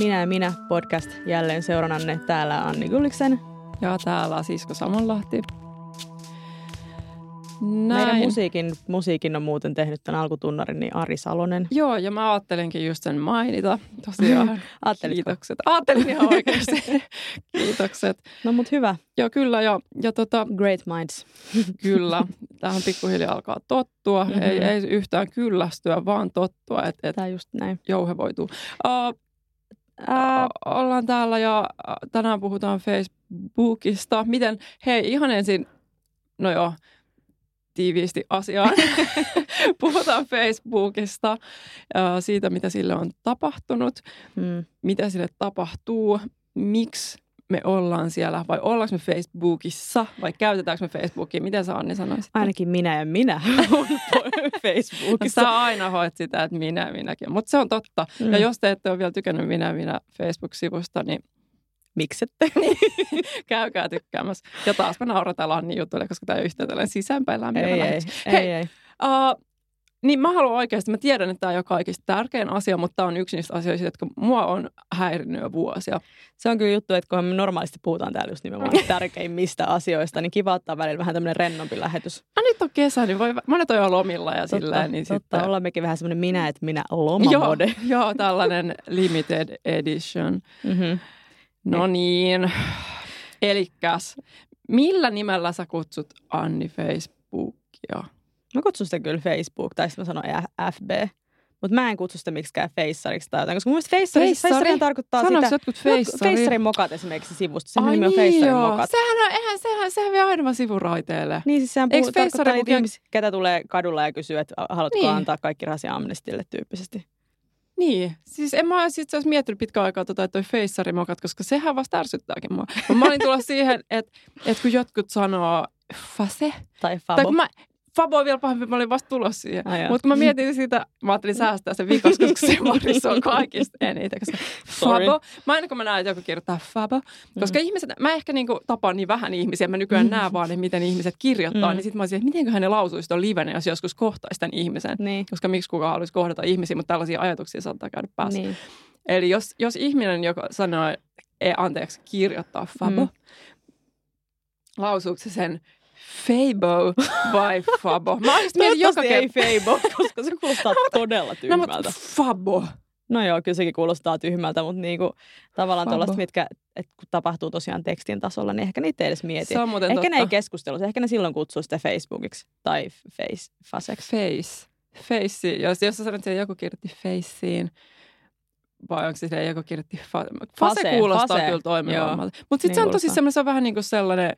Minä ja minä podcast jälleen seurannanne. Täällä Anni Gulliksen. Ja täällä Sisko Samonlahti. Näin. Meidän musiikin, musiikin on muuten tehnyt tämän alkutunnarin niin Ari Salonen. Joo, ja mä ajattelinkin just sen mainita. Tosiaan, kiitokset. Ajattelin ihan oikeasti. kiitokset. No mut hyvä. Joo, kyllä. Ja, ja tota, Great minds. kyllä. Tähän pikkuhiljaa alkaa tottua. Mm-hmm. Ei, ei yhtään kyllästyä, vaan tottua. Että et Tämä just näin. Jouhevoituu. Uh, uh, ollaan täällä ja tänään puhutaan Facebookista. Miten, hei ihan ensin, no joo, tiiviisti asiaan. Puhutaan Facebookista, siitä mitä sille on tapahtunut, mm. mitä sille tapahtuu, miksi me ollaan siellä vai ollaanko me Facebookissa vai käytetäänkö me Facebookia? Miten sä Anni sanoisit? Ainakin minä ja minä on Facebookissa. No, sä aina hoit sitä, että minä ja minäkin, mutta se on totta. Mm. Ja jos te ette ole vielä tykännyt minä ja minä Facebook-sivusta, niin miksette? Käykää tykkäämässä. Ja taas me naurataan niin jutuille, koska tämä yhtään tällainen sisäänpäin lämmin. Ei, ei, Hei, ei, ei. Uh, niin mä haluan oikeasti, mä tiedän, että tämä ei ole kaikista tärkein asia, mutta tämä on yksi niistä asioista, jotka mua on häirinnyt jo vuosia. Se on kyllä juttu, että kun me normaalisti puhutaan täällä just nimenomaan tärkeimmistä asioista, niin kiva ottaa välillä vähän tämmöinen rennompi lähetys. No nyt on kesä, niin voi, monet on jo lomilla ja totta, silleen. Niin totta, sitten... ollaan mekin vähän semmoinen minä, että minä lomamode. Joo, joo tällainen limited edition. Mm-hmm. No niin. Elikkäs, millä nimellä sä kutsut Anni Facebookia? Mä kutsun sitä kyllä Facebook, tai sitten mä sanon FB. Mutta mä en kutsu sitä miksikään feissariksi tai jotain, koska mun mielestä feissari, feissari tarkoittaa Sanoiko sitä... jotkut feissari? Feissarin mokat esimerkiksi sivusta. Sen nimi on niin feissarin mokat. Sehän on, eihän, sehän, sehän vie aina sivuraiteelle. Niin siis sehän puhuu, tarkoittaa niitä ihmisiä, ketä tulee kadulla ja kysyy, että haluatko niin. antaa kaikki rasia amnestille tyyppisesti. Niin, siis en mä siis olisi miettinyt pitkään aikaa tota, että toi feissarimokat, koska sehän vasta ärsyttääkin mua. Mä olin tulla siihen, että, että kun jotkut sanoo fase. Tai fabo. Tai kun mä, Fabo on vielä pahempi, mä olin vasta tulossa siihen. Mutta kun mä mietin sitä, mä ajattelin säästää sen viikos, koska se Morris on kaikista eniten. Koska Fabo, mä aina kun mä näen, että joku kirjoittaa Fabo, koska mm. ihmiset, mä ehkä niinku tapaan niin vähän ihmisiä, mä nykyään mm. näen vaan, niin miten ihmiset kirjoittaa, mm. niin sitten mä olisin, että mitenköhän ne lausuisi tuon livenä, jos joskus kohtaisi tämän ihmisen. Niin. Koska miksi kukaan haluaisi kohdata ihmisiä, mutta tällaisia ajatuksia saattaa käydä päässä. Niin. Eli jos, jos ihminen, joka sanoo, ei, anteeksi, kirjoittaa Fabo, mm. lausuuko se sen Fabo vai Fabo? Mä mietin joka ei Fabo, koska se kuulostaa todella tyhmältä. No, Fabo. No joo, kyllä sekin kuulostaa tyhmältä, mutta niinku, tavallaan tuollaiset, mitkä et kun tapahtuu tosiaan tekstin tasolla, niin ehkä niitä ei edes mieti. Se on ehkä totta. ne ei keskustelu, ehkä ne silloin kutsuu sitä Facebookiksi tai face, faseksi. Face. Face. Jos, jos sä sanot, että joku kirjoitti Faceen, vai onko se joku kirjoitti fa- fase, fase kuulostaa fase. kyllä toimivammalta. Mutta sitten niin se on tosi semmoinen, se on vähän niin kuin sellainen,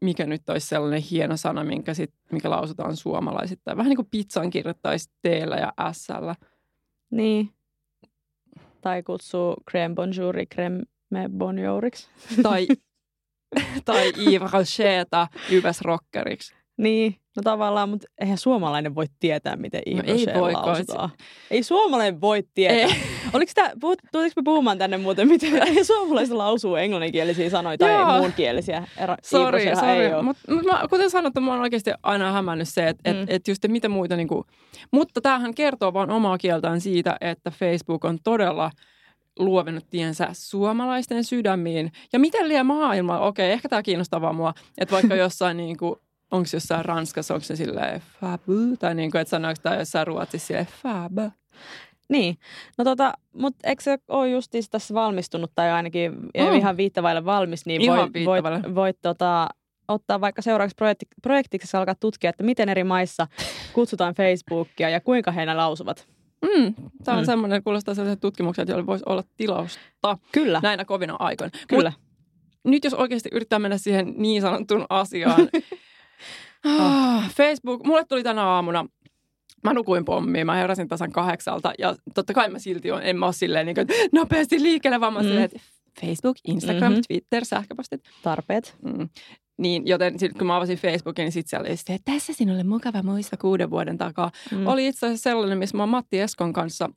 mikä nyt olisi sellainen hieno sana, minkä sit, mikä lausutaan suomalaisittain. Vähän niin kuin pizzan kirjoittaisi t ja s Niin. Tai kutsuu crème bonjouri crème bonjouriksi. Tai, tai Yves Rocheta Yves Rockeriksi. Niin, no tavallaan, mutta eihän suomalainen voi tietää, miten no ei voi lausutaan. Ei suomalainen voi tietää. Ei. Oliko tämä, tuliko me puhumaan tänne muuten, miten suomalaiset lausuu englanninkielisiä sanoja tai Joo. muunkielisiä? Sori, sori. Mutta mut kuten sanottu, mä oon oikeasti aina hämännyt se, että mm. et, et just, mitä muita niinku, mutta tämähän kertoo vaan omaa kieltään siitä, että Facebook on todella luovinut tiensä suomalaisten sydämiin. Ja miten liian maailma, okei, ehkä tämä kiinnostaa vaan mua, että vaikka jossain niin kuin onko jossain Ranskassa, onko se silleen fabu, tai niin kuin, että sanoiko tämä jossain Ruotsissa silleen fab. Niin, no tota, mutta eikö se ole justiis tässä valmistunut tai ainakin mm. ihan viittavaille valmis, niin ihan voit, voit, voit tota, ottaa vaikka seuraavaksi projekti, projektiksi alkaa tutkia, että miten eri maissa kutsutaan Facebookia ja kuinka he lausuvat. Mm, tämä on mm. semmoinen, kuulostaa sellaiset tutkimukset, joilla voisi olla tilausta Kyllä. näinä kovina aikoina. Kyllä. Mut nyt jos oikeasti yrittää mennä siihen niin sanottuun asiaan, Ah, Facebook, mulle tuli tänä aamuna Mä nukuin pommiin, mä heräsin tasan kahdeksalta ja totta kai mä silti on, en mä ole silleen niin kuin, nopeasti liikkeelle, vaan mä mm. silleen, että Facebook, Instagram, mm-hmm. Twitter, sähköpostit. Tarpeet. Mm. Niin, joten sit, kun mä avasin Facebookin, niin sitten siellä oli sitten, että tässä sinulle mukava muista kuuden vuoden takaa. Mm. Oli itse asiassa sellainen, missä mä Matti Eskon kanssa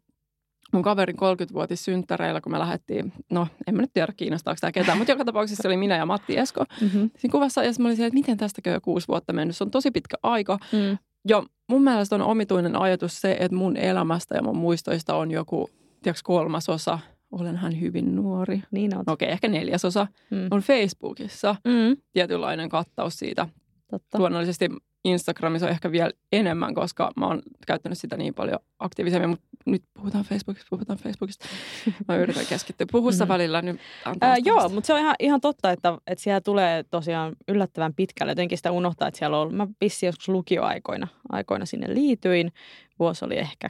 mun kaverin 30-vuotis synttäreillä, kun me lähdettiin, no en mä nyt tiedä kiinnostaako tämä ketään, mutta joka tapauksessa se oli minä ja Matti Esko. Mm-hmm. Siinä kuvassa ja mä olin siellä, että miten tästä käy kuusi vuotta mennyt. Se on tosi pitkä aika. Mm. Ja mun mielestä on omituinen ajatus se, että mun elämästä ja mun muistoista on joku, tiedätkö, kolmasosa olenhan hyvin nuori. Niin on. Okei, okay, ehkä neljäsosa mm. on Facebookissa. Mm. Tietynlainen kattaus siitä. Totta. Luonnollisesti Instagramissa on ehkä vielä enemmän, koska mä oon käyttänyt sitä niin paljon aktiivisemmin, mutta nyt puhutaan Facebookista, puhutaan Facebookista. Mä yritän keskittyä. Puhussa mm. välillä nyt Ää, Joo, mutta se on ihan, ihan totta, että, että siellä tulee tosiaan yllättävän pitkälle. Jotenkin sitä unohtaa, että siellä on, mä vissi joskus lukioaikoina aikoina sinne liityin. Vuosi oli ehkä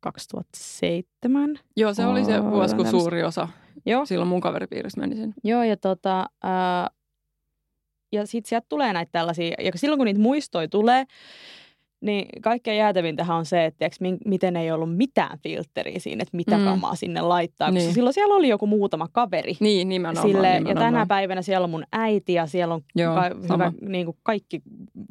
2007. Joo, se oli se vuosi, kun suuri osa Joo. silloin mun kaveripiirissä meni. Joo, ja tota, ää, ja sitten sieltä tulee näitä tällaisia, ja silloin kun niitä muistoja tulee, niin kaikkein jäätävintähän on se, että tiiäks, miten ei ollut mitään filtteriä siinä, että mitä mm. kamaa sinne laittaa. Niin. Koska silloin siellä oli joku muutama kaveri. Niin, nimenomaan, Sille, nimenomaan. Ja tänä päivänä siellä on mun äiti ja siellä on Joo, ka- hyvä, niin kuin kaikki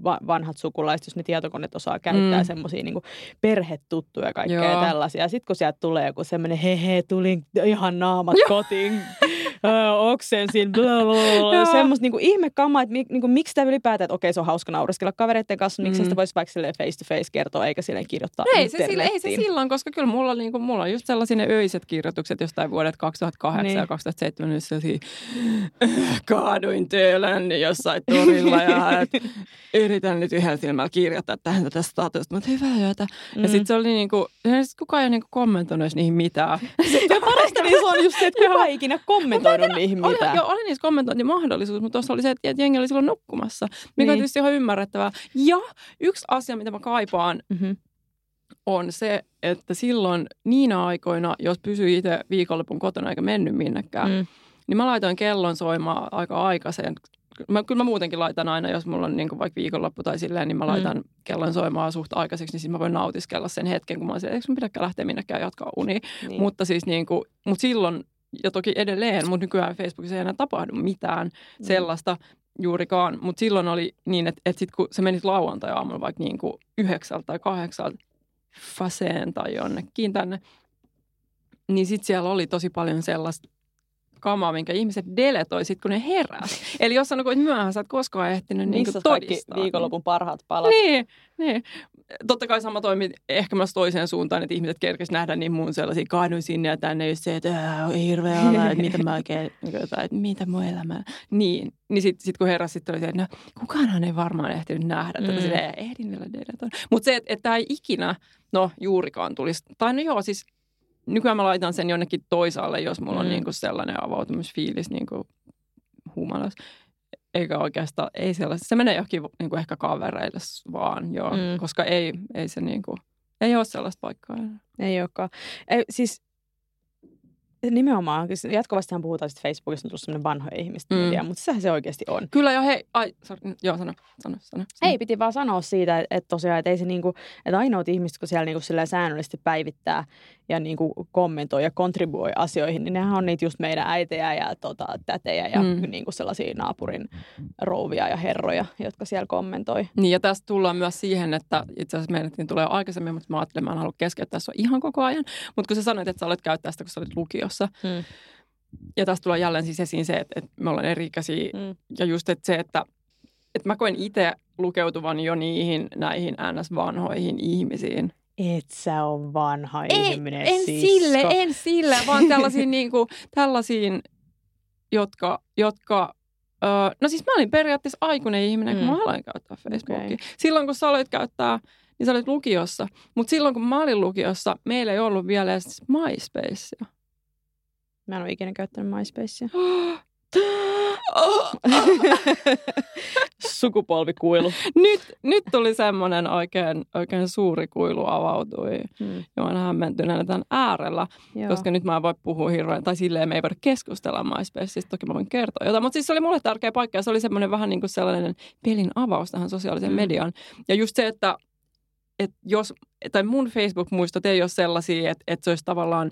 va- vanhat sukulaiset, jos ne tietokoneet osaa käyttää mm. semmoisia niin perhetuttuja ja kaikkea Joo. tällaisia. Sitten kun sieltä tulee joku semmoinen, hehe, tulin ihan naamat kotiin, oksensin, semmoista niin ihmekamaa, että niin kuin, miksi tämä ylipäätään, että okei se on hauska naureskella kavereiden kanssa, miksi mm. sitä voisi vaikka face to face kertoa eikä silleen kirjoittaa ei se, sille, ei se silloin, koska kyllä mulla, niin kuin, mulla on just sellaisia ne öiset kirjoitukset jostain vuodet 2008 niin. ja 2007, niin sellaisia kaaduin töölän jossain torilla ja et, yritän nyt yhdellä silmällä kirjoittaa tähän tätä statusta, mutta hyvää yötä. Mm. Ja sitten se oli niin kuin, kukaan ei niin kuin kommentoinut niihin mitään. Ja parasta niin se on just se, että kukaan ikinä kommentoinut oli, niihin mitään. Oli, joo, oli niissä kommentointimahdollisuus, mutta tuossa oli se, että jengi oli silloin nukkumassa, mikä niin. on tietysti ihan ymmärrettävää. Ja yksi asia, mitä mä kaipaan, mm-hmm. on se, että silloin niinä aikoina, jos pysyi itse viikonlopun kotona eikä mennyt minnekään, mm. niin mä laitoin kellon soimaan aika aikaiseen. Mä, kyllä mä muutenkin laitan aina, jos mulla on niin kuin vaikka viikonloppu tai silleen, niin mä mm. laitan mm. kellon soimaan suht aikaiseksi, niin siis mä voin nautiskella sen hetken, kun mä oon siellä, eikö mä pidäkään lähteä minnekään jatkaa unia. Niin. Mutta siis niin kuin, mutta silloin, ja toki edelleen, mutta nykyään Facebookissa ei enää tapahdu mitään mm. sellaista, juurikaan, mutta silloin oli niin, että, että sitten kun se menit lauantai-aamulla vaikka niin kuin yhdeksältä tai kahdeksalta faseen tai jonnekin tänne, niin sitten siellä oli tosi paljon sellaista kamaa, minkä ihmiset deletoi sit, kun ne heräs. Eli jos sanoo, että myöhään sä et koskaan ehtinyt niin todistaa. kaikki viikonlopun parhaat palat? Niin, niin. Totta kai sama toimi ehkä myös toiseen suuntaan, että ihmiset kerkes nähdä niin mun sellaisia kaaduin sinne ja tänne just se, että äh, hirveä olla, että mitä mä oikein, niin että mitä mun elämä. Niin, niin sitten sit kun heräs sitten oli se, että no kukaanhan ei varmaan ehtinyt nähdä. Mm. Tätä ehdin vielä Mutta se, että, että tämä ei ikinä, no juurikaan tulisi, tai no joo, siis nykyään mä laitan sen jonnekin toisaalle, jos mulla mm. on niinku sellainen avautumisfiilis niinku humalassa. Eikä oikeastaan, ei sellaista. Se menee johonkin niinku ehkä kavereille vaan, joo, mm. koska ei, ei se niinku, ei ole sellaista paikkaa. Ei olekaan. Ei, siis Nimenomaan. Jatkuvastihan puhutaan että Facebookissa on tullut sellainen vanhoja ihmistä, mm. media, mutta sehän se oikeasti on. Kyllä jo, hei, ai, sorry, joo, sano, sano, sano, sano. Ei, piti vaan sanoa siitä, että, että tosiaan, että ei se niinku, että ainoat ihmiset, kun siellä niinku säännöllisesti päivittää ja niinku kommentoi ja kontribuoi asioihin, niin nehän on niitä just meidän äitejä ja tota, tätejä ja mm. niinku sellaisia naapurin rouvia ja herroja, jotka siellä kommentoi. Niin ja tästä tullaan myös siihen, että itse asiassa meidän tulee aikaisemmin, mutta mä ajattelin, että mä en halua keskeyttää sua ihan koko ajan. Mutta kun sä sanoit, että sä olet käyttää sitä, kun sä olit lukiossa. Mm. Ja tästä tulee jälleen siis esiin se, että, että me ollaan eri-ikäisiä. Mm. Ja just että se, että, että mä koen itse lukeutuvan jo niihin näihin ns-vanhoihin ihmisiin. Et sä on vanha Ei, ihminen, En sisko. sille, en sille, vaan tällaisiin, niin kuin, tällaisiin jotka, jotka öö, no siis mä olin periaatteessa aikuinen ihminen, mm. kun mä aloin käyttää Facebookia. Okay. Silloin kun sä aloit käyttää, niin sä olit lukiossa. Mutta silloin kun mä olin lukiossa, meillä ei ollut vielä edes MySpacea. Mä en ole ikinä käyttänyt MySpacea. Sukupolvikuilu. Nyt, nyt tuli semmoinen oikein, oikein suuri kuilu avautui. Hmm. Joon hämmentyneenä tämän äärellä, Joo. koska nyt mä en voi puhua hirveän, tai silleen me ei voida keskustella MySpaceista, toki mä voin kertoa jotain. Mutta siis se oli mulle tärkeä paikka ja se oli semmoinen vähän niin kuin sellainen pelin avaus tähän sosiaaliseen hmm. mediaan. Ja just se, että että jos, tai mun Facebook-muistot ei ole sellaisia, että, että se olisi tavallaan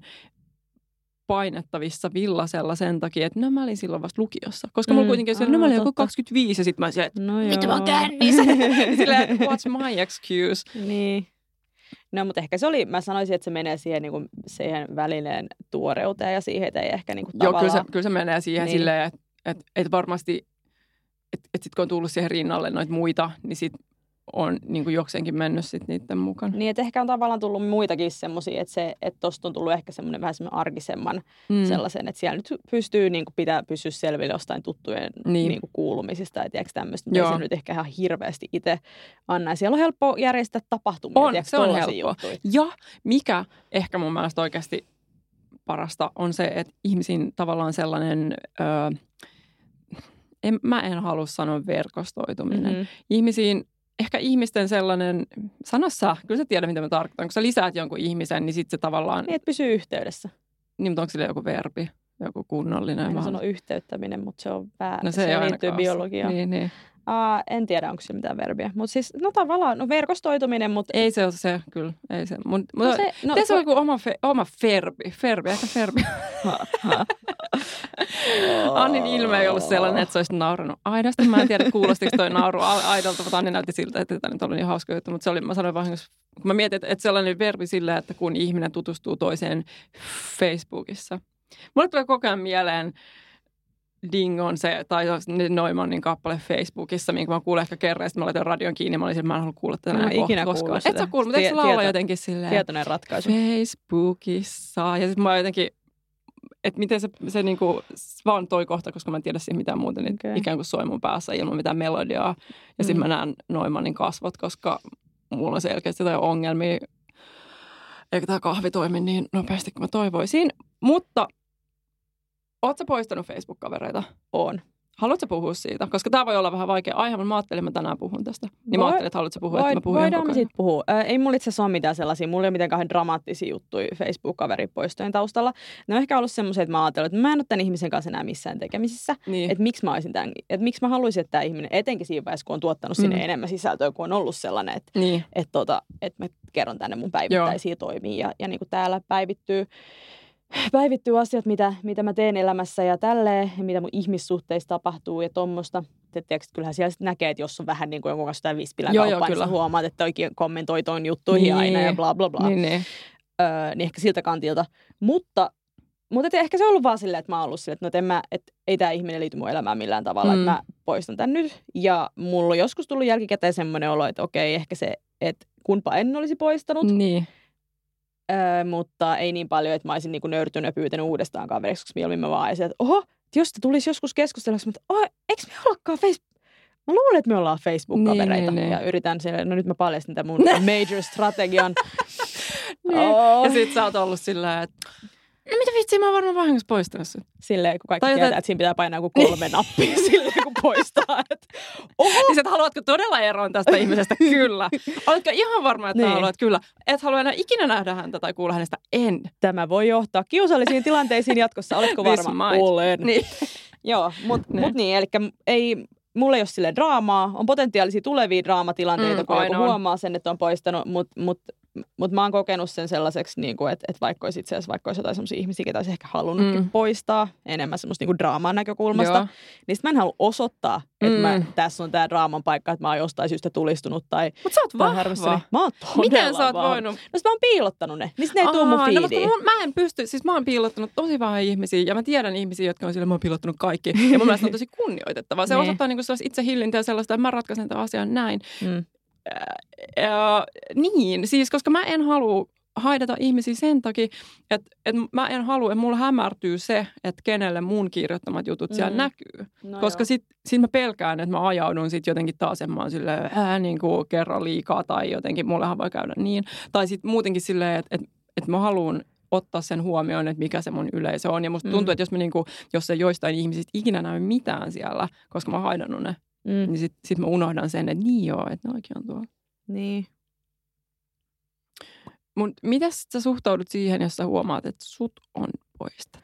painettavissa villasella sen takia, että no mä olin silloin vasta lukiossa. Koska mm. mulla kuitenkin oli, no mä olin joku 25 ja sitten mä olisin, että no mitä mä oon kännissä. Silleen, what's my excuse? Niin. No, mutta ehkä se oli, mä sanoisin, että se menee siihen, niin kuin, siihen välineen tuoreuteen ja siihen, että ei ehkä niin kuin, Joo, kyllä se, kyllä se menee siihen niin. silleen, että et, et varmasti, että et sitten kun on tullut siihen rinnalle noita muita, niin sitten on niin kuin jokseenkin mennyt sit niiden mukana. Niin, että ehkä on tavallaan tullut muitakin semmoisia, että, se, että tosta on tullut ehkä semmoinen vähän semmoinen arkisemman mm. sellaisen, että siellä nyt pystyy niin kuin pitää pysyä selville jostain tuttujen niin. Niin kuin kuulumisista ja tiedätkö tämmöistä, mutta ei se nyt ehkä ihan hirveästi itse anna. Siellä on helppo järjestää tapahtumia. On, tiedätkö, se on helppo. Juttuja. Ja mikä ehkä mun mielestä oikeasti parasta on se, että ihmisiin tavallaan sellainen... Öö, en, mä en halua sanoa verkostoituminen. Mm-hmm. Ihmisiin ehkä ihmisten sellainen, sano sä, kyllä sä tiedät mitä mä tarkoitan. Kun sä lisäät jonkun ihmisen, niin sitten se tavallaan... Niin, että pysyy yhteydessä. Niin, mutta onko sille joku verbi? Joku kunnollinen? En sano yhteyttäminen, mutta se on väärä. No se, se liittyy biologiaan. Niin, niin. Uh, en tiedä, onko se mitään verbiä. Mutta siis, no tavallaan, no verkostoituminen, mutta... Ei se ole se, kyllä. Ei se. Mut, no se, no, se on joku oma, fe, oma ferbi. Ferbi, ehkä ferbi. Annin ilme ei ollut sellainen, että se olisi nauranut aidasta. Mä en tiedä, kuulostiko toi nauru aidolta, mutta Anni näytti siltä, että tämä nyt oli niin hauska juttu. Mutta se oli, mä sanoin vahingossa, kun mä mietin, että, että sellainen verbi sillä, että kun ihminen tutustuu toiseen Facebookissa. Mulle tulee koko ajan mieleen Dingon se, tai Neumannin kappale Facebookissa, minkä mä kuulen ehkä kerran, sitten mä laitan radion kiinni, mä olisin, mä en halua kuulla tätä enää ikinä koskaan. Et sä kuullut, mutta eikö se laula jotenkin silleen? Tietoinen ratkaisu. Facebookissa. Ja sitten mä jotenkin, että miten se, se niinku, vaan toi kohta, koska mä en tiedä siihen mitään muuta, niin okay. ikään kuin soi mun päässä ilman mitään melodiaa. Ja sitten mm. mä näen Neumannin kasvot, koska mulla on selkeästi jotain ongelmia. Eikä tämä kahvi toimi niin nopeasti kuin mä toivoisin. Mutta Oletko poistanut Facebook-kavereita? On. Haluatko puhua siitä? Koska tämä voi olla vähän vaikea aihe, mutta mä ajattelin, että mä tänään puhun tästä. Niin Voi, mä ajattelin, että haluatko puhua, void, että mä puhun Voidaan me sitten puhua. Äh, ei mulla itse asiassa ole mitään sellaisia, mulla ei ole mitenkään dramaattisia juttuja Facebook-kaveripoistojen taustalla. Ne on ehkä ollut semmoisia, että mä ajattelin, että mä en ole tämän ihmisen kanssa enää missään tekemisissä. Niin. Että miksi mä olisin tämän, että miksi mä haluaisin, että tämä ihminen, etenkin siinä vaiheessa, kun on tuottanut sinne mm. enemmän sisältöä, kun on ollut sellainen, että, niin. että, tota, että mä kerron tänne mun päivittäisiä Joo. toimia ja, ja niin kuin täällä päivittyy päivittyy asiat, mitä, mitä mä teen elämässä ja tälleen, ja mitä mun ihmissuhteissa tapahtuu ja tuommoista. Että kyllähän siellä näkee, että jos on vähän niin kuin jonkun kanssa vispilän joo, kauppaa, niin huomaat, että oikein kommentoi toin juttuihin niin. aina ja bla bla bla. Niin, niin. Öö, niin ehkä siltä kantilta. Mutta, mutta ehkä se on ollut vaan silleen, että mä oon ollut silleen, että, no, että, mä, että ei tämä ihminen liity mun elämään millään tavalla, mm. että mä poistan tämän nyt. Ja mulla on joskus tullut jälkikäteen semmoinen olo, että okei, ehkä se, että kunpa en olisi poistanut. Niin Öö, mutta ei niin paljon, että mä olisin niin nöyrtynyt ja pyytänyt uudestaan kaveriksi, koska mieluummin mä vaan että oho, jos te tulisi joskus keskustella, että oho, eikö me ollakaan Facebook? Mä luulen, että me ollaan Facebook-kavereita niin, niin, ja yritän siellä, no nyt mä paljastin tämän mun major-strategian. niin. oh. Ja sit sä oot ollut sillä että No mitä vitsiä, mä oon varmaan vahingossa poistanut sen. Silleen, kun kaikki tai tietää, että siinä pitää painaa joku kolme nappia silleen, kun poistaa. Et, oho. Niin että haluatko todella eroon tästä ihmisestä? Kyllä. Oletko ihan varma, että niin. haluat? Kyllä. Et halua enää ikinä nähdä häntä tai kuulla hänestä? En. Tämä voi johtaa kiusallisiin tilanteisiin jatkossa. Oletko varma? Olen. Niin. Joo, mutta niin. mut niin, eli ei, mulla ei ole sille draamaa. On potentiaalisia tulevia draamatilanteita, mm, kun joku huomaa sen, että on poistanut, mutta mut mutta mä oon kokenut sen sellaiseksi, niin kuin, että, että vaikka olisi itse asiassa vaikka olisi jotain sellaisia ihmisiä, ketä olisi ehkä halunnutkin mm. poistaa enemmän semmoista niin draaman näkökulmasta, Joo. niin sitten mä en halua osoittaa, että mm. mä, tässä on tämä draaman paikka, että mä oon jostain syystä tulistunut. Tai, mutta sä oot vahva. Harvissani. Mä oon Miten sä oot vahva. voinut? No mä oon piilottanut ne, niin ne ei tuu mun. No, mä en pysty, siis mä oon piilottanut tosi vähän ihmisiä ja mä tiedän ihmisiä, jotka on sillä, mä oon piilottanut kaikki. Ja mun mielestä on tosi kunnioitettavaa. Se niin. osoittaa niin itse hillintä ja sellaista, että mä ratkaisen tämän asian näin. Mm. Äh, niin, siis koska mä en halua haidata ihmisiä sen takia, että, että mä en halua, että mulla hämärtyy se, että kenelle mun kirjoittamat jutut mm. siellä näkyy. No koska sitten sit mä pelkään, että mä ajaudun sitten jotenkin taas, että mä oon silleen, äh, niin kuin kerran liikaa tai jotenkin mullehan voi käydä niin. Tai sitten muutenkin silleen, että, että, että mä haluan ottaa sen huomioon, että mikä se mun yleisö on. Ja musta tuntuu, mm. että jos, mä niinku, jos se joistain ihmisistä ikinä näy mitään siellä, koska mä oon haidannut ne, Mm. Niin sitten sit mä unohdan sen, että niin joo, että ne oikein on tuolla. Niin. Mut miten sä suhtaudut siihen, jos sä huomaat, että sut on poista?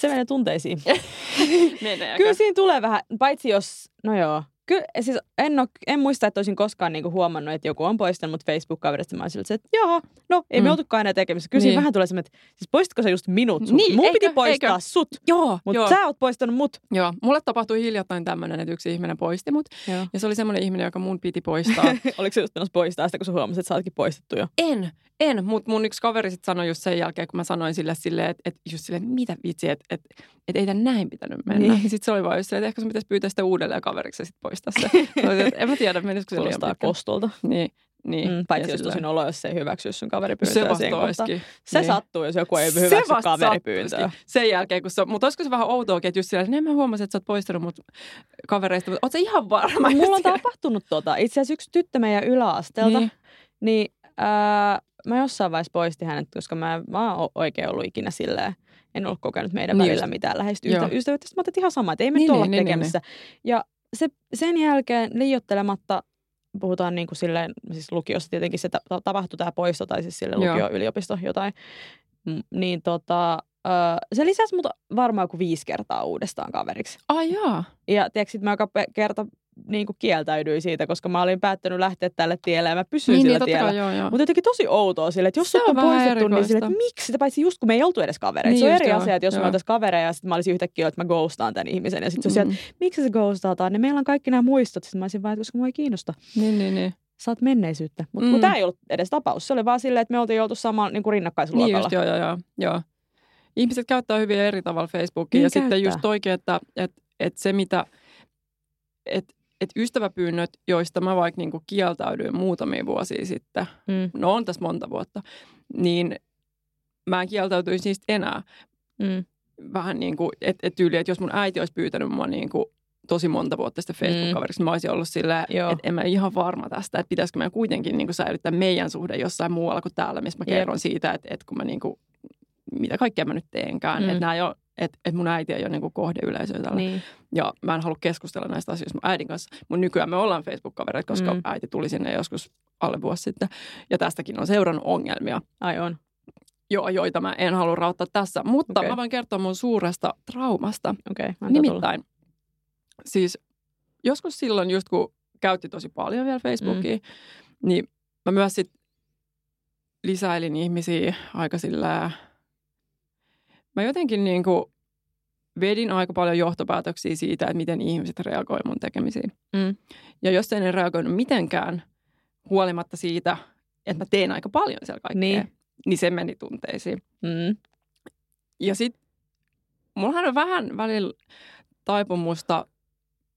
Se menee tunteisiin. Kyllä siinä tulee vähän, paitsi jos, no joo, Kyllä, siis en, ole, en muista, että olisin koskaan niinku huomannut, että joku on poistanut mut Facebook-kaverista. Mä olisin että joo, no ei mm. me oltukaan enää tekemisissä. Kyllä niin. vähän tulee semmoinen, että siis poistitko sä just minut? Sut? Niin, Mun eikö, piti poistaa eikö? sut, joo, mutta joo. sä oot poistanut mut. Joo, mulle tapahtui hiljattain tämmöinen, että yksi ihminen poisti mut. Joo. Ja se oli semmoinen ihminen, joka mun piti poistaa. Oliko se just menossa poistaa sitä, kun sä huomasit, että sä ootkin poistettu jo? En. En, mutta mun yksi kaveri sitten sanoi just sen jälkeen, kun mä sanoin sille silleen, että, että just silleen, mitä vitsi, että, että, että ei tämän näin pitänyt mennä. Niin. Sitten se oli vaan just silleen, että ehkä sun pitäisi pyytää sitä uudelleen kaveriksi ja sitten poistaa se. se en mä tiedä, menisikö se liian kostolta. Niin. Niin, mm, paitsi jos tosin olo, jos se ei hyväksy, sun kaveri pyytää se siihen Se niin. sattuu, jos joku ei hyväksy se kaveripyyntöä. Sen jälkeen, kun se Mutta olisiko se vähän outoa, että just siellä, niin mä huomasin, että sä oot poistanut mut kavereista, mutta oot sä ihan varma? Mulla on tapahtunut tota. Itse asiassa yksi tyttö meidän yläasteelta, niin, niin äh, mä jossain vaiheessa poistin hänet, koska mä, mä oon oikein ollut ikinä silleen, en ollut kokenut meidän niin välillä just. mitään läheistä ystävyyttä. Mä ajattelin ihan sama, että ei me niin, olla niin, niin, niin, tekemissä. Niin. Ja se, sen jälkeen liiottelematta puhutaan niin kuin silleen, siis lukiossa tietenkin se ta- tapahtui tämä poisto tai siis sille lukio, yliopisto jotain, niin tota, se lisäsi mut varmaan joku viisi kertaa uudestaan kaveriksi. Ai jaa. Ja tiedätkö, mä joka kerta niin kuin kieltäydyin siitä, koska mä olin päättänyt lähteä tälle tielle ja mä pysyin niin, sillä niin, tiellä. Joo, joo. Mutta jotenkin tosi outoa sille, että jos se on, on poistettu, niin sille, että miksi? Sitä paitsi just kun me ei oltu edes kavereita. Niin, se on eri joo, asia, että jos joo. me oltaisiin kavereja ja sitten mä olisin yhtäkkiä, että mä ghostaan tämän ihmisen. Ja sitten mm. että miksi se ghostataan, niin meillä on kaikki nämä muistot. Sitten mä olisin vaan, että koska mua ei kiinnosta. Niin, niin, niin. Saat menneisyyttä. Mutta mm. tämä ei ollut edes tapaus. Se oli vaan silleen, että me oltiin oltu sama niin rinnakkaisluokalla. Niin just, joo, joo, joo, joo. Ihmiset käyttää hyvin eri tavalla Facebookia. Niin ja käyttää. sitten just oikein, että, että, että se mitä... Että että ystäväpyynnöt, joista mä vaikka niin kieltäydyin muutamia vuosia sitten, mm. no on tässä monta vuotta, niin mä en kieltäytyisi niistä enää. Mm. Vähän niin kuin, että et tyyli, että jos mun äiti olisi pyytänyt mua niin kuin tosi monta vuotta sitten Facebook-kaveriksi, mm. mä olisin ollut silleen, että en mä ihan varma tästä, että pitäisikö meidän kuitenkin niin kuin säilyttää meidän suhde jossain muualla kuin täällä, missä mä kerron yep. siitä, että, että kun mä niin kuin, mitä kaikkea mä nyt teenkään, mm. että nämä ei ole että et mun äiti ei ole niinku kohdeyleisöä tällä. Niin. Ja mä en halua keskustella näistä asioista mun äidin kanssa. Mun nykyään me ollaan Facebook-kavereita, koska mm. äiti tuli sinne joskus alle vuosi sitten. Ja tästäkin on seurannut ongelmia. Ai on. Joo, joita mä en halua rauttaa tässä. Mutta okay. mä voin kertoa mun suuresta traumasta. Okay, Nimittäin, tulla. siis joskus silloin just kun käytti tosi paljon vielä Facebookia, mm. niin mä myös sit lisäilin ihmisiä aika sillä mä jotenkin niin kuin vedin aika paljon johtopäätöksiä siitä, että miten ihmiset reagoivat mun tekemisiin. Mm. Ja jos en reagoinut mitenkään, huolimatta siitä, että mä teen aika paljon siellä kaikkea, niin, niin se meni tunteisiin. Mm. Ja sitten mullahan on vähän välillä taipumusta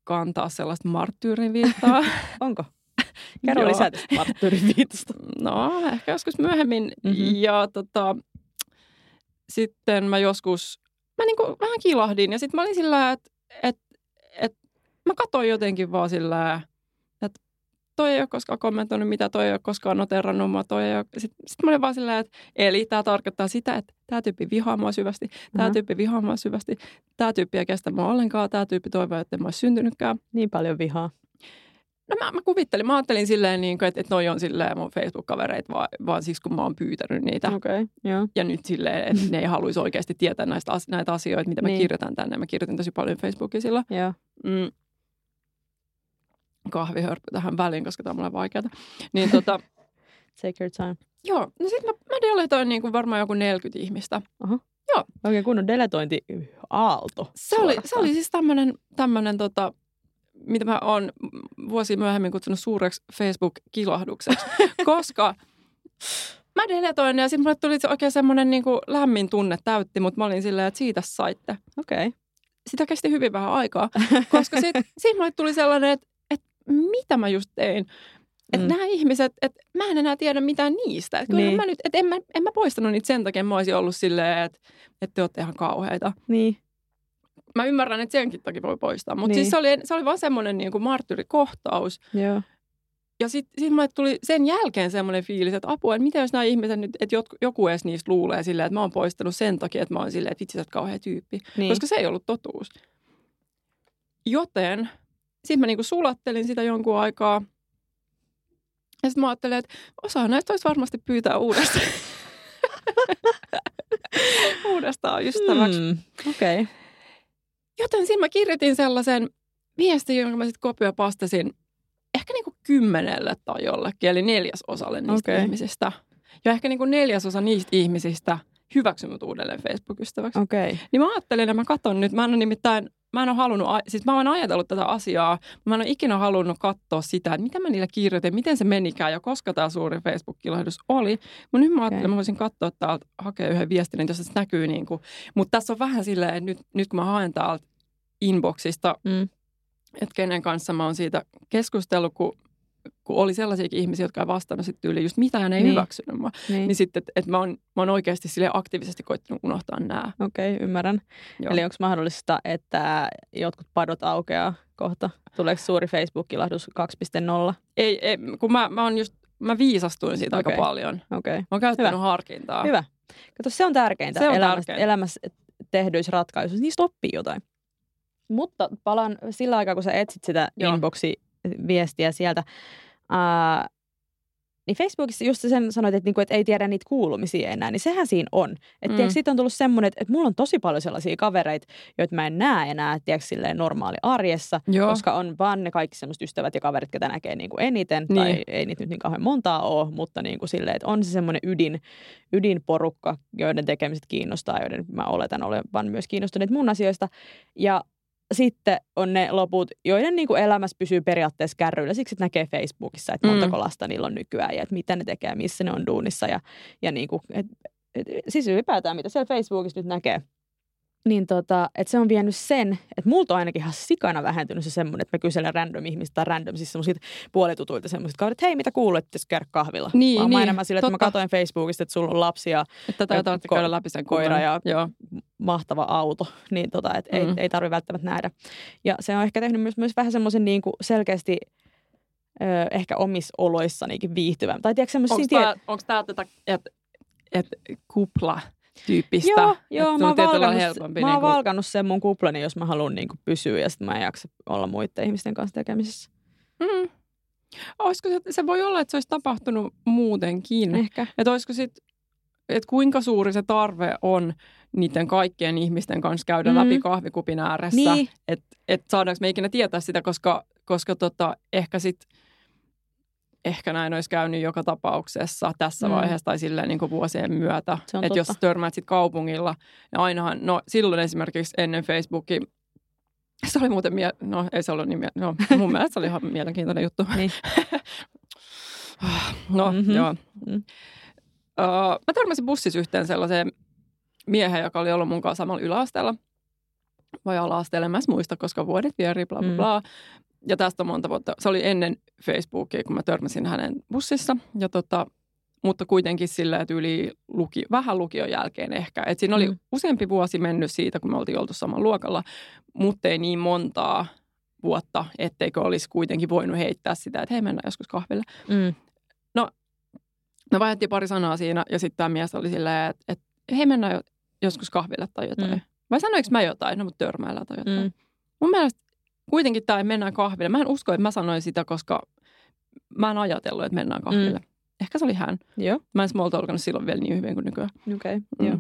kantaa sellaista marttyyriviittaa. Onko? Kerro lisää marttyyriviitosta. No, ehkä joskus myöhemmin. Mm-hmm. Ja tota, sitten mä joskus, mä niin kuin vähän kilahdin ja sitten mä olin sillä, että et, et, mä katsoin jotenkin vaan sillä, että toi ei ole koskaan kommentoinut mitä, toi ei ole koskaan noterannut mua, toi ei ole. Sitten, sit mä olin vaan sillä, että eli tämä tarkoittaa sitä, että tämä tyyppi vihaa mua syvästi, tämä uh-huh. tyyppi vihaa mua syvästi, tämä tyyppi ei kestä mua ollenkaan, tämä tyyppi toivoo, että en mä olisi syntynytkään. Niin paljon vihaa. No mä, mä kuvittelin, mä ajattelin silleen, niin kuin, että, että noi on silleen mun Facebook-kavereita vaan, vaan siksi, kun mä oon pyytänyt niitä. Okay, yeah. Ja nyt silleen, että ne ei haluaisi oikeasti tietää näistä, näitä asioita, mitä niin. mä kirjoitan tänne. Mä kirjoitin tosi paljon Facebookia silloin. Yeah. Mm. Kahvihörppy tähän väliin, koska tämä on mulle vaikeaa. Niin tota... Take your time. Joo, no sit mä, mä deletoin niin kuin varmaan joku 40 ihmistä. Uh-huh. Joo. Oikein kunnon deletointi aalto. Se oli, se oli siis tämmönen, tämmönen tota, mitä mä oon vuosi myöhemmin kutsunut suureksi Facebook-kilahdukseksi, koska mä deletoin ja sitten mulle tuli oikein semmoinen niin lämmin tunne täytti, mutta mä olin silleen, että siitä saitte. Okei. Okay. Sitä kesti hyvin vähän aikaa, koska sitten sit mulle tuli sellainen, että, että mitä mä just tein. Että mm. nämä ihmiset, että mä en enää tiedä mitään niistä. Että niin. mä nyt, että en mä, en mä poistanut niitä sen takia, mä olisin ollut silleen, että, että te olette ihan kauheita. Niin mä ymmärrän, että senkin takia voi poistaa. Mutta siis niin. siis se oli, se oli vaan semmoinen niin kuin marttyrikohtaus. Joo. Ja sitten sit mulle tuli sen jälkeen semmoinen fiilis, että apua, että mitä jos nämä ihmiset nyt, että joku edes niistä luulee silleen, että mä oon poistanut sen takia, että mä oon silleen, että vitsi, sä oot kauhea tyyppi. Niin. Koska se ei ollut totuus. Joten sitten mä niinku sulattelin sitä jonkun aikaa. Ja sitten mä ajattelin, että osa näistä olisi varmasti pyytää uudestaan. uudestaan ystäväksi. Mm, Okei. Okay. Joten siinä mä kirjoitin sellaisen viestin, jonka mä sitten kopiopastasin ehkä niin kuin kymmenelle tai jollekin, eli neljäsosalle niistä okay. ihmisistä. Ja ehkä niin kuin neljäsosa niistä ihmisistä hyväksy mut uudelleen Facebook-ystäväksi. Okay. Niin mä ajattelin, että mä katson nyt, mä en ole nimittäin mä en ole halunnut, siis mä oon ajatellut tätä asiaa, mä en ole ikinä halunnut katsoa sitä, että mitä mä niillä kirjoitin, miten se menikään ja koska tämä suuri Facebook-kilahdus oli. Mutta nyt mä ajattelin, okay. mä voisin katsoa täältä, hakea yhden viestin, jos se näkyy niin kuin. Mutta tässä on vähän silleen, että nyt, nyt kun mä haen täältä inboxista, mm. että kenen kanssa mä oon siitä keskustellut, kun kun oli sellaisiakin ihmisiä, jotka ei vastannut sitten yli just mitään, ei niin. hyväksynyt mua. Niin, niin sitten, että et mä, oon, mä oon oikeasti sille aktiivisesti koittanut unohtaa nämä. Okei, okay, ymmärrän. Joo. Eli onko mahdollista, että jotkut padot aukeaa kohta? Tuleeko suuri Facebook-kilahdus 2.0? Ei, ei kun mä, mä, on just, mä viisastuin siitä okay. aika paljon. Okay. Mä oon käyttänyt Hyvä. harkintaa. Hyvä. Kato, se on tärkeintä se on elämässä, tärkeintä. elämässä tehdyissä ratkaisuissa. Niistä oppii jotain. Mutta palaan sillä aikaa, kun sä etsit sitä inboxi-viestiä sieltä. Ää, niin Facebookissa just sen sanoit, että, niinku, että ei tiedä niitä kuulumisia enää, niin sehän siinä on. Että mm. siitä on tullut semmoinen, että, että mulla on tosi paljon sellaisia kavereita, joita mä en näe enää tiedätkö, silleen normaali arjessa, Joo. koska on vaan ne kaikki semmoiset ystävät ja kaverit, ketä näkee niin kuin eniten, niin. tai ei niitä nyt niin kauhean montaa ole, mutta niin kuin silleen, että on se semmoinen ydin, ydinporukka, joiden tekemiset kiinnostaa, joiden mä oletan olevan myös kiinnostuneet mun asioista. Ja sitten on ne loput, joiden niin kuin elämässä pysyy periaatteessa kärryillä. Siksi että näkee Facebookissa, että montako mm. lasta niillä on nykyään ja että mitä ne tekee, missä ne on duunissa. Ja, ja niin kuin, et, et, siis ylipäätään, mitä siellä Facebookissa nyt näkee niin tota, että se on vienyt sen, että multa on ainakin ihan sikana vähentynyt se semmoinen, että mä kyselen random ihmistä tai random, siis semmoiset puolitutuilta semmoiset että hei, mitä kuulet, että käydä kahvilla. Niin, Vaan niin, enemmän sille, että mä katsoin Facebookista, että sulla on lapsia. Että tätä ko- käydä läpi sen koira ja Joo. Mahtava auto, niin tota, että mm. ei, ei tarvitse välttämättä nähdä. Ja se on ehkä tehnyt myös, myös vähän semmoisen niin kuin selkeästi ö, ehkä omissa oloissanikin viihtyvän. Tai tiedätkö semmoisia... Onko tämä tätä, että et kupla tyyppistä. Joo, joo mä oon, valkannut, helpompi, mä oon niin kuin... valkannut sen mun kuplani, jos mä haluan niin kuin pysyä ja sitten mä en jaksa olla muiden ihmisten kanssa tekemisissä. Mm. Olisiko se, se voi olla, että se olisi tapahtunut muutenkin. Ehkä. Että olisiko sit, että kuinka suuri se tarve on niiden kaikkien ihmisten kanssa käydä mm. läpi kahvikupin ääressä. Niin. Että et saadaanko me ikinä tietää sitä, koska, koska tota, ehkä sitten ehkä näin olisi käynyt joka tapauksessa tässä mm. vaiheessa tai silleen niin kuin vuosien myötä. Että jos törmäät sitten kaupungilla, ja ainahan, no silloin esimerkiksi ennen Facebookia, se oli muuten, mie- no ei se ollut niin, mie- no mun mielestä se oli ihan mielenkiintoinen juttu. Niin. no, mm-hmm. joo. Mm. Uh, mä törmäsin bussissa yhteen sellaiseen miehen, joka oli ollut mun kanssa samalla yläasteella. Vai ala-asteella, mä muista, koska vuodet vieri, bla bla mm. bla ja tästä on monta vuotta. Se oli ennen Facebookia, kun mä törmäsin hänen bussissa. Ja tota, mutta kuitenkin sillä, että yli luki, vähän lukion jälkeen ehkä. Et siinä oli mm. useampi vuosi mennyt siitä, kun me oltiin oltu samalla luokalla, mutta ei niin montaa vuotta, etteikö olisi kuitenkin voinut heittää sitä, että hei mennään joskus kahville. Mm. No, me vaihdettiin pari sanaa siinä ja sitten tämä mies oli silleen, että, että hei mennään joskus kahville tai jotain. Mm. Vai sanoinko mä jotain? No, mutta törmäillä tai jotain. Mm. Mun mielestä kuitenkin tämä mennään kahville. Mä en usko, että mä sanoin sitä, koska mä en ajatellut, että mennään kahville. Mm. Ehkä se oli hän. Joo. Mä en small talkannut silloin vielä niin hyvin kuin nykyään. Okei, okay. mm. joo.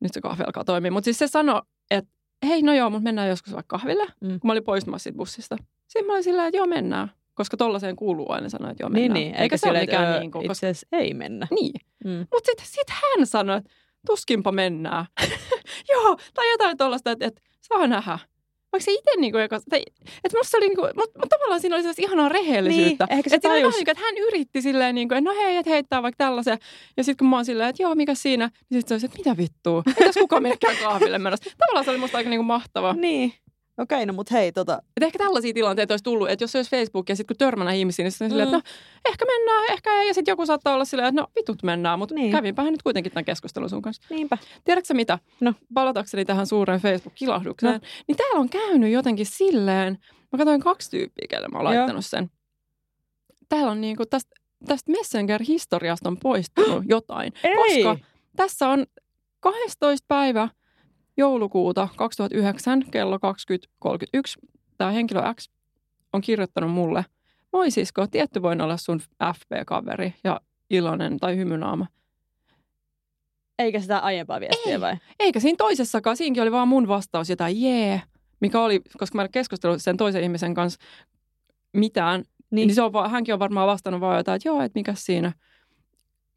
Nyt se kahvi alkaa toimia. Mutta siis se sanoi, että hei, no joo, mutta mennään joskus vaikka kahville. Mm. Kun mä olin poistumassa siitä bussista. Sitten mä olin sillä että joo, mennään. Koska tollaiseen kuuluu aina sanoa, että joo, mennään. Niin, niin. Eikä, se ole mikään niin kuin, koska... itse ei mennä. Niin. Mm. Mutta sitten sit hän sanoi, että tuskinpa mennään. joo, tai jotain tuollaista, että, että saa nähdä vaikka se itse niin kuin, tai, että musta oli niin kuin, mutta, mutta tavallaan siinä oli sellaista ihanaa rehellisyyttä. Niin, ehkä se että, tajus... vähän, niin kuin, että hän yritti silleen, niin kuin, että no hei, että heittää vaikka tällaisen. Ja sitten kun mä oon silleen, että joo, mikä siinä, niin sitten se olisi, että mitä vittua, ei tässä kukaan menekään kahville menossa. Tavallaan se oli musta aika niin kuin mahtava. Niin. Okei, no mut hei, tota... Et ehkä tällaisia tilanteita olisi tullut, että jos se olisi Facebook ja sitten kun törmänä ihmisiin, niin sitten mm. silleen, että no ehkä mennään, ehkä ei. Ja sitten joku saattaa olla silleen, että no vitut mennään, mutta niin. kävinpähän nyt kuitenkin tämän keskustelun sun kanssa. Niinpä. Tiedätkö mitä? No. Palatakseni tähän suureen Facebook-kilahdukseen. No. Niin täällä on käynyt jotenkin silleen, mä katsoin kaksi tyyppiä, kelle mä oon laittanut sen. Täällä on niinku tästä, tästä Messenger-historiasta on poistunut jotain. Ei. Koska tässä on 12 päivä – joulukuuta 2009 kello 20.31 tämä henkilö X on kirjoittanut mulle, moi sisko, tietty voin olla sun FB-kaveri ja iloinen tai hymynaama. Eikä sitä aiempaa viestiä Ei. vai? Eikä siinä toisessakaan. Siinäkin oli vaan mun vastaus jotain jee, yeah, mikä oli, koska mä keskustelin sen toisen ihmisen kanssa mitään, niin, niin se on, hänkin on varmaan vastannut vaan jotain, että joo, että mikä siinä.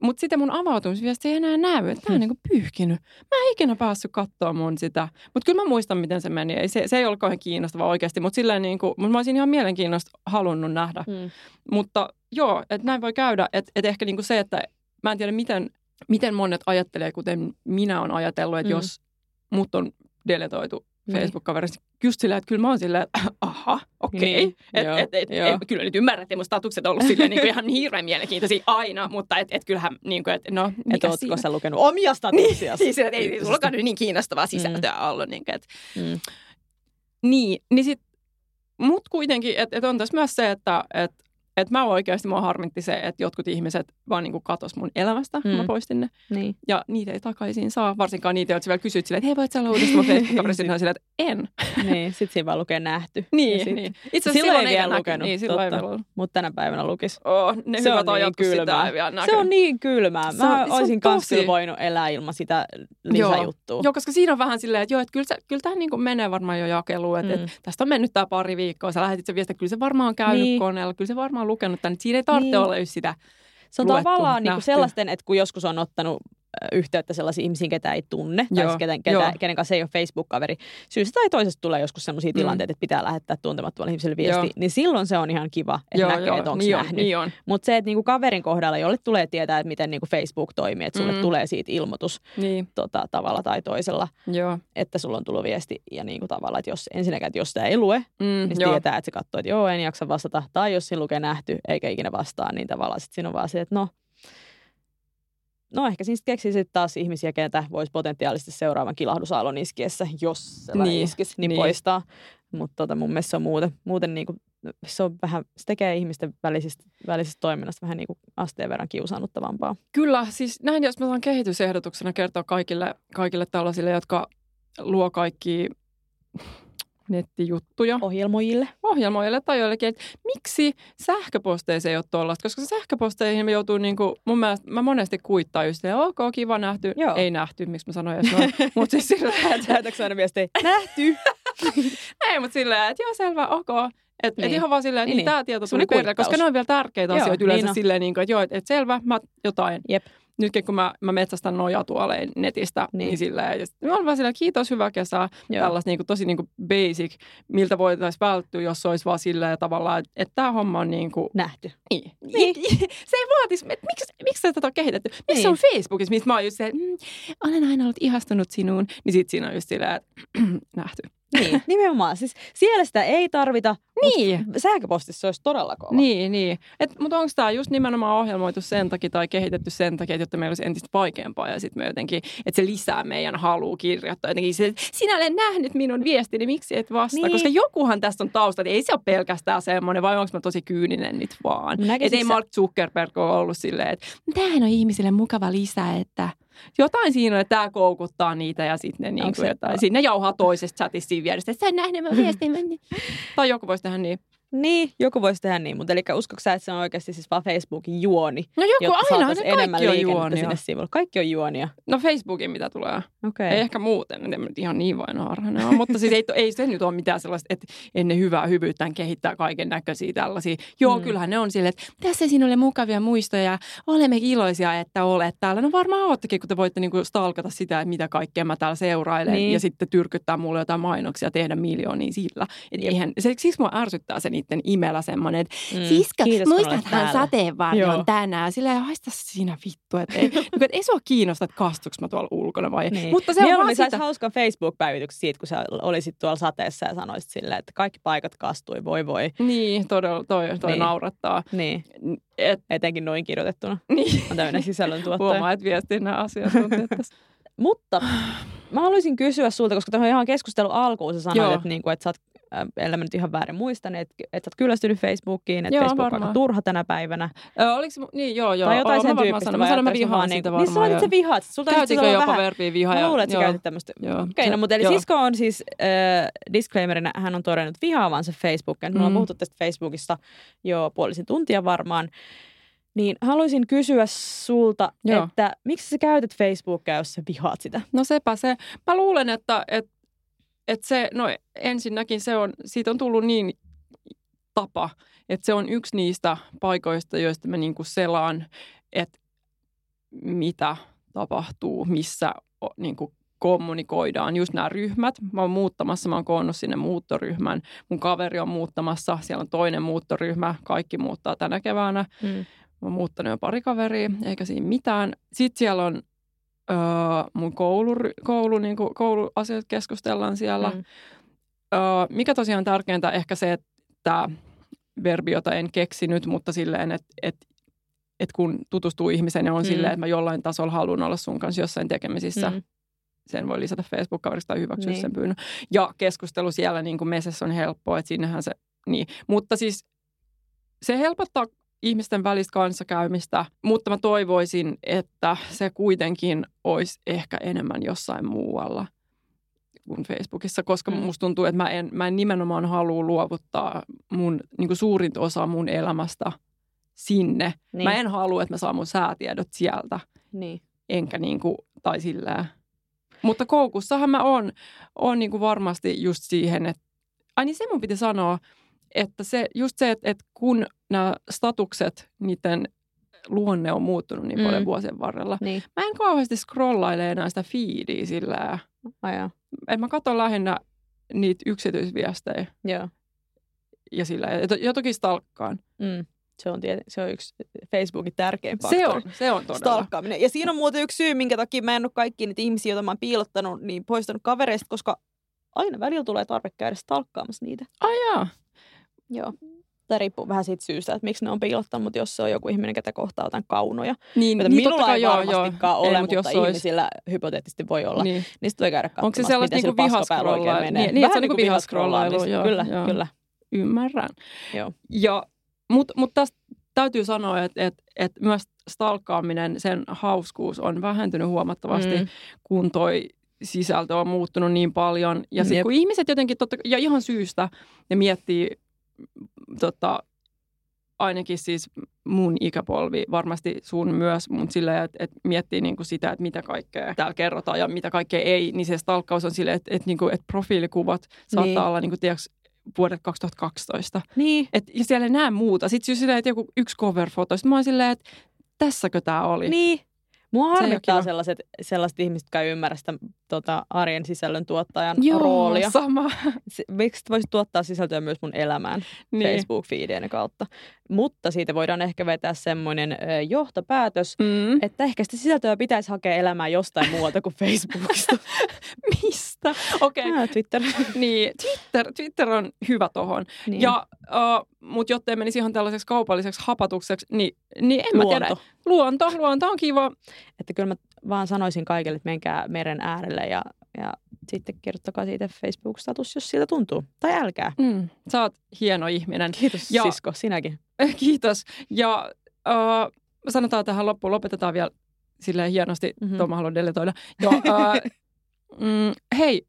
Mutta sitten mun avautumisviesti ei enää näy, että tämä on hmm. niinku pyyhkinyt. Mä en ikinä päässyt katsoa mun sitä. Mutta kyllä mä muistan, miten se meni. Ei, se, se ei ollut kauhean kiinnostava oikeasti, mutta silleen niinku, mut mä olisin ihan mielenkiinnosta halunnut nähdä. Mm. Mutta joo, että näin voi käydä. Että et ehkä niinku se, että mä en tiedä, miten, miten monet ajattelee, kuten minä olen ajatellut, että mm. jos mut on deletoitu. Facebook-kaverista just silleen, että kyllä mä oon silleen, että aha, okei. Okay. Niin, et, et, et, et, kyllä nyt ymmärrät, että mun statukset on ollut silleen niin kuin ihan hirveän mielenkiintoisia aina, mutta et, et kyllähän niin kuin, että no mikä Et ootko sä lukenut omia statuksia? niin, siis, ei sulla nyt niin kiinnostavaa sisältöä mm. ollut. Niin, että, mm. niin, niin sit, mut kuitenkin, että et on tässä myös se, että et, et mä oikeasti mua harmitti se, että jotkut ihmiset vaan niin katos mun elämästä, mm. kun mä poistin ne. Niin. Ja niitä ei takaisin saa, varsinkaan niitä, jotka vielä kysyt silleen, että hei voit sä olla uudestaan Facebook-kaverista, silleen, että en. niin, sit siinä vaan lukee nähty. Niin, sit, niin. Itse asiassa silloin ei vielä lukenut, niin, silloin totta. Ei mutta tänä päivänä lukis. Oh, ne se hyvät on niin kylmää. Se on niin kylmää. Mä se, olisin kanssa tosi... voinut elää ilman sitä lisäjuttua. Joo, joo koska siinä on vähän silleen, että joo, että kyllä, se, kyllä tämä niin menee varmaan jo jakeluun. Että, mm. tästä on mennyt tämä pari viikkoa. Sä lähetit se viesti, kyllä se varmaan on käynyt niin. koneella, kyllä se varmaan on lukenut tänne. Siinä ei tarvitse niin. olla just sitä Se on luettu, tavallaan niin kuin sellaisten, että kun joskus on ottanut yhteyttä sellaisiin ihmisiin, ketä ei tunne, Joo. tai kenen, ketä, kenen kanssa ei ole Facebook-kaveri. Syystä tai toisesta tulee joskus sellaisia mm. tilanteita, että pitää lähettää tuntemattomalle ihmiselle viesti, Joo. niin silloin se on ihan kiva, että Joo, näkee, että onko niin nähnyt. Niin Mutta se, että niinku kaverin kohdalla, jolle tulee tietää, että miten niinku Facebook toimii, että sulle mm. tulee siitä ilmoitus niin. tota, tavalla tai toisella, Joo. että sulla on tullut viesti. Ja niinku tavalla, että jos ensinnäkään, että jos sitä ei lue, mm, niin se tietää, että se katsoo, että joo, en jaksa vastata. Tai jos siinä lukee nähty, eikä ikinä vastaa, niin tavallaan sitten siinä on vaan se, että no, no ehkä siis keksisit taas ihmisiä, ketä voisi potentiaalisesti seuraavan kilahdusaallon iskiessä, jos se niin, iskisi, niin, niin. poistaa. Mutta tota, mun mielestä se on muuten, muuten niin kuin, se, on vähän, se tekee ihmisten välisistä, välisestä toiminnasta vähän niin kuin asteen verran kiusaannuttavampaa. Kyllä, siis näin jos mä saan kehitysehdotuksena kertoa kaikille, kaikille tällaisille, jotka luo kaikki nettijuttuja. Ohjelmoijille. Ohjelmoijille tai joillekin, että miksi sähköposteissa ei ole tuollaista, koska sähköposteihin me joutuu niin kuin, mun mielestä, mä monesti kuittaa just, että ok, kiva nähty, Joo. ei nähty, miksi mä sanoin, että no, mutta siis sillä että... Lähetätkö aina viestiä, nähty? ei, mutta sillä että joo, selvä, ok. Että niin. et ihan vaan silleen, niin, niin, niin. tämä tieto tuli perille, koska ne on vielä tärkeitä joo, asioita yleensä niin silleen, niin kuin, että joo, että et selvä, mä jotain. Jep nytkin kun mä, mä metsästän nojatuoleen netistä, niin, niin silleen, ja mä olen vaan silleen, kiitos, hyvä kesä, tällaista niin kuin, tosi niin kuin basic, miltä voitaisiin välttyä, jos olisi vaan silleen tavallaan, että, että tämä homma on niin kuin... Nähty. Niin. niin. se ei vaatisi, että miksi, miksi tätä on kehitetty? Missä niin. on Facebookissa, missä mä oon just se, että mm, olen aina ollut ihastunut sinuun, niin sitten siinä on just silleen, että nähty. Niin, nimenomaan. Siis siellä sitä ei tarvita, niin. sähköpostissa se olisi todella kova. Niin, niin. Mutta onko tämä just nimenomaan ohjelmoitu sen takia tai kehitetty sen takia, että meillä olisi entistä vaikeampaa ja sitten me jotenkin, että se lisää meidän halua kirjoittaa jotenkin se, että sinä olet nähnyt minun viestini, miksi et vastaa? Niin. Koska jokuhan tästä on tausta, että ei se ole pelkästään semmoinen, vai onko mä tosi kyyninen nyt vaan. Että ei Mark Zuckerberg ole ollut silleen, että tämähän on ihmisille mukava lisää, että jotain siinä on, että tämä koukuttaa niitä ja sitten ne niin kuin jotain. Sinne jauhaa toisesta chatista siinä vierestä, että sä nähnyt mun viestin. tai joku voisi tehdä niin. Niin, joku voisi tehdä niin, mutta eli uskotko sä, että se on oikeasti siis vaan Facebookin juoni? No joku aina, ne enemmän kaikki on juonia. Sinne sivulle. Kaikki on juonia. No Facebookin mitä tulee. Okay. Ei ehkä muuten, en ihan niin vain on, mutta siis ei, ei se nyt ole mitään sellaista, että ennen hyvää hyvyyttään kehittää kaiken näköisiä tällaisia. Joo, mm. kyllähän ne on silleen, että tässä sinulle mukavia muistoja, olemme iloisia, että olet täällä. No varmaan oottekin, kun te voitte niinku stalkata sitä, että mitä kaikkea mä täällä seurailen niin. ja sitten tyrkyttää mulle jotain mainoksia, tehdä miljoonia sillä. Et eihän, se, siksi mua ärsyttää se niiden imellä semmoinen, että mm. siska, Kiitos, muistathan sateenvarjon tänään. Sillä ei haista siinä vittu, että ei, niin, että ei sua kiinnosta, että kastuks mä tuolla ulkona vai. Niin. Mutta se on vaan sitä... hauskan Facebook-päivityksen siitä, kun sä olisit tuolla sateessa ja sanoisit silleen, että kaikki paikat kastui, voi voi. Niin, todella, toi, toi niin. naurattaa. Niin. Et, Etenkin noin kirjoitettuna. Niin. On tämmöinen sisällöntuottaja. Huomaa, että viestinnän asiantuntijat tässä. Mutta mä haluaisin kysyä sulta, koska tähän ihan keskustelu alkuun sä sanoit, että, niinku, että sä oot ellei mä nyt ihan väärin muista, niin että et sä oot kyllästynyt Facebookiin, että Facebook varmaan. on aika turha tänä päivänä. Ö, oliko niin, joo, joo. Tai jotain sen tyyppistä. Mä sanoin, mä vihaan niin, varmaan. Niin sä että sä vihaat. Sulta Käytinkö jopa vähän, verbiä viha? Mä luulen, että sä käytit tämmöistä. Okei, okay, no mutta eli joo. sisko on siis äh, disclaimerina, hän on todennut vihaavansa Facebookin. Mm. Me ollaan puhuttu tästä Facebookista jo puolisen tuntia varmaan. Niin haluaisin kysyä sulta, Joo. että miksi sä käytät Facebookia, jos sä vihaat sitä? No sepä se. Mä luulen, että, että että se, no ensinnäkin se on, siitä on tullut niin tapa, että se on yksi niistä paikoista, joista mä niinku selaan, että mitä tapahtuu, missä niin kuin kommunikoidaan just nämä ryhmät. Mä oon muuttamassa, mä oon koonnut sinne muuttoryhmän. Mun kaveri on muuttamassa, siellä on toinen muuttoryhmä, kaikki muuttaa tänä keväänä. Mm. Mä oon muuttanut jo pari kaveria, eikä siinä mitään. Sitten siellä on öö, mun koulu, koulu, niin kuin, kouluasiat keskustellaan siellä. Mm. Öö, mikä tosiaan on tärkeintä, ehkä se, että verbi, jota en keksinyt, mutta silleen, että, että että kun tutustuu ihmiseen, niin on mm. silleen, että mä jollain tasolla haluan olla sun kanssa jossain tekemisissä. Mm sen voi lisätä Facebook-kaverista tai hyväksyä niin. sen pyynnön. Ja keskustelu siellä niin kuin mesessä on helppoa, että sinnehän se, niin. Mutta siis se helpottaa ihmisten välistä kanssakäymistä, mutta mä toivoisin, että se kuitenkin olisi ehkä enemmän jossain muualla kuin Facebookissa, koska mm. musta tuntuu, että mä en, mä en nimenomaan halua luovuttaa mun niin kuin suurinta osaa mun elämästä sinne. Niin. Mä en halua, että mä saan mun säätiedot sieltä. Niin. Enkä niin kuin, tai sillä mutta koukussahan mä oon, oon niin kuin varmasti just siihen, että ai niin se mun piti sanoa, että se, just se, että, että kun nämä statukset, niiden luonne on muuttunut niin paljon mm. vuosien varrella. Niin. Mä en kauheasti scrollaile enää sitä feedia sillä. Aja. Et mä katson lähinnä niitä yksityisviestejä. Joo. Ja sillä, ja, ja toki stalkkaan. Mm. Se on, tiety, se on yksi Facebookin tärkein faktori. Se on, se on todella. Stalkkaaminen. Ja siinä on muuten yksi syy, minkä takia mä en ole kaikki niitä ihmisiä, joita mä oon piilottanut, niin poistanut kavereista, koska aina välillä tulee tarve käydä stalkkaamassa niitä. Ai jaa. Joo. Tämä riippuu vähän siitä syystä, että miksi ne on piilottanut, mutta jos se on joku ihminen, ketä kohtaa jotain kaunoja, niin, niin minulla ei joo, varmastikaan joo. ole, ei, mutta, mutta jos ihmisillä olisi... hypoteettisesti voi olla, niin, niin sitten voi käydä katsomassa, Onko se sellaista niinku vihaskrollailu? Niin, niin, vähän niin kuin vihaskrollailu, joo. Kyllä, joo. kyllä. Ymmärrän. Joo. Ja, mutta mut tästä täytyy sanoa, että, että, että myös stalkkaaminen, sen hauskuus on vähentynyt huomattavasti, mm. kun toi sisältö on muuttunut niin paljon. Ja sitten kun ihmiset jotenkin, totta, ja ihan syystä, ne miettii tota, ainakin siis mun ikäpolvi, varmasti sun myös, mutta silleen, että, että miettii niin kuin sitä, että mitä kaikkea täällä kerrotaan ja mitä kaikkea ei, niin se stalkkaus on silleen, että, että, niin kuin, että profiilikuvat saattaa niin. olla niin kuin, tiedätkö, vuodet 2012. Niin. Et, ja siellä ei näe muuta. Sitten silleen, että joku yksi cover-foto. Sitten mä oon silleen, että tässäkö tämä oli? Niin. Mua harmittaa se sellaiset, sellaiset ihmiset, jotka ei ymmärrä sitä tota, arjen sisällön tuottajan Joo, roolia. sama. Miksi voisit tuottaa sisältöä myös mun elämään niin. Facebook-feedien kautta? Mutta siitä voidaan ehkä vetää semmoinen johtopäätös, mm. että ehkä sitä sisältöä pitäisi hakea elämään jostain muualta kuin Facebookista. Mistä? Okei. Okay. Twitter. niin, Twitter, Twitter on hyvä tohon. Niin. Ja, uh, mutta jotta ei menisi ihan tällaiseksi kaupalliseksi hapatukseksi, niin, niin en Luonto. mä tiedä. Luonto. Luonto on kiva. Että kyllä mä vaan sanoisin kaikille, että menkää meren äärelle ja, ja sitten kirjoittakaa siitä Facebook-status, jos siltä tuntuu. Tai älkää. Mm, sä oot hieno ihminen. Kiitos ja, sisko, sinäkin. Kiitos. Ja uh, sanotaan tähän loppuun, lopetetaan vielä silleen hienosti. Mm-hmm. Tuo mä haluan deletoida. Ja, uh, mm, hei,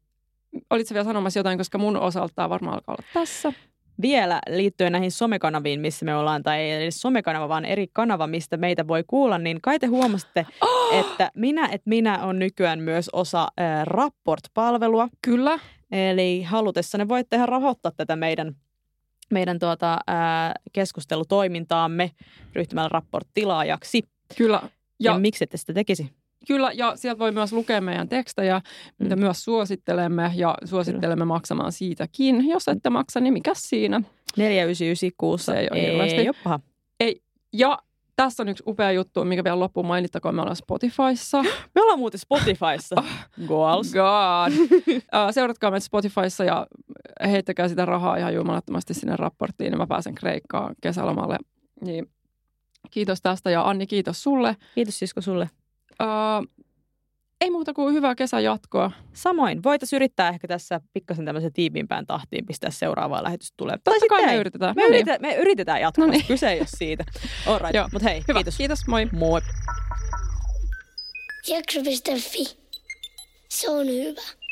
olitko vielä sanomassa jotain, koska mun osalta varmaan alkaa olla tässä vielä liittyen näihin somekanaviin, missä me ollaan, tai ei edes somekanava, vaan eri kanava, mistä meitä voi kuulla, niin kai te huomasitte, oh! että minä, että minä on nykyään myös osa äh, Rapport-palvelua. Kyllä. Eli halutessanne voitte ihan rahoittaa tätä meidän meidän tuota, ää, keskustelutoimintaamme ryhtymällä Rapport-tilaajaksi. Kyllä. Ja, ja miksi ette sitä tekisi? Kyllä, ja sieltä voi myös lukea meidän tekstejä, mitä mm. myös suosittelemme, ja suosittelemme Kyllä. maksamaan siitäkin. Jos ette maksa, niin mikä siinä? 4996. Se ei ole ei, ei ole paha. Ei. Ja tässä on yksi upea juttu, mikä vielä loppuun mainittakoon. Me ollaan Spotifyssa. Me ollaan muuten Spotifyssa. Goals. God. Seuratkaa meitä Spotifyssa ja heittäkää sitä rahaa ihan jumalattomasti sinne raporttiin, niin mä pääsen Kreikkaan kesälomalle. Niin. Kiitos tästä ja Anni, kiitos sulle. Kiitos sisko sulle. Uh, ei muuta kuin hyvää kesän jatkoa. Samoin. Voitaisiin yrittää ehkä tässä pikkasen tämmöisen tiiviimpään tahtiin pistää seuraavaa lähetystä tulee. Totta kai me yritetään. Me, no yritä, niin. me yritetään jatkaa. No niin. Kyse ei ole siitä. All right. Mutta hei, Hyvä. kiitos. Kiitos, moi. Moi. Jakso.fi. Se on hyvä.